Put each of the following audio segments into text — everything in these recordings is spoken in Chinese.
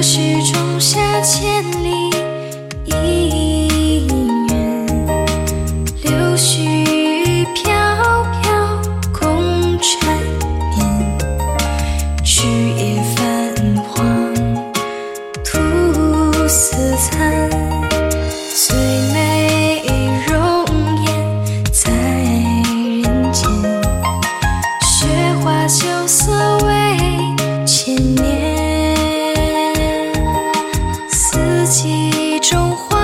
是仲夏千里姻缘，柳絮飘飘空缠绵，枝叶泛黄，吐丝残。中华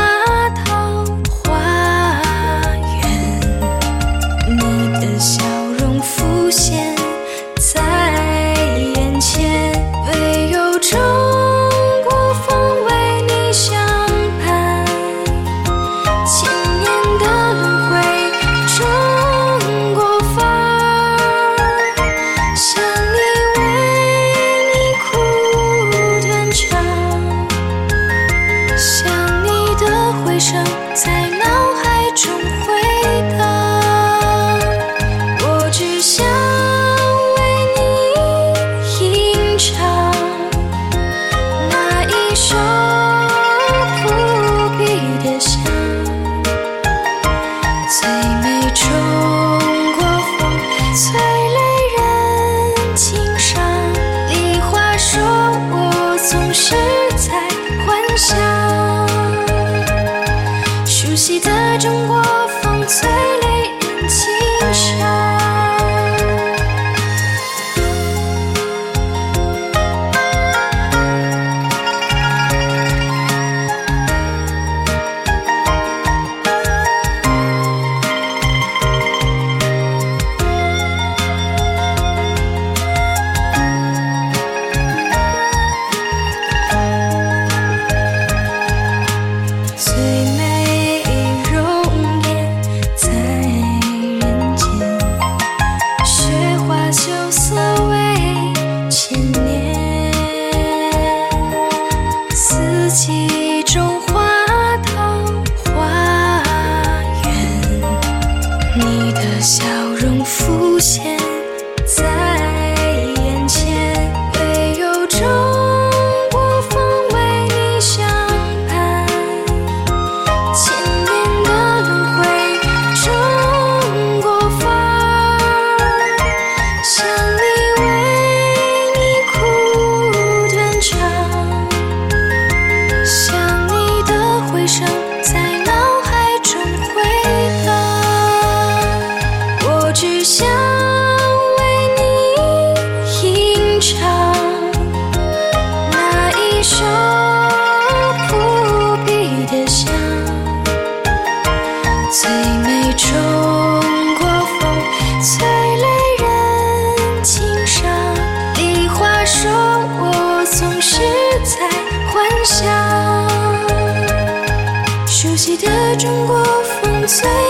手不必的香，最美中国风，最惹人情伤。梨花说，我总是在幻想，熟悉的中国风，最。你的笑容浮现在胜过风醉。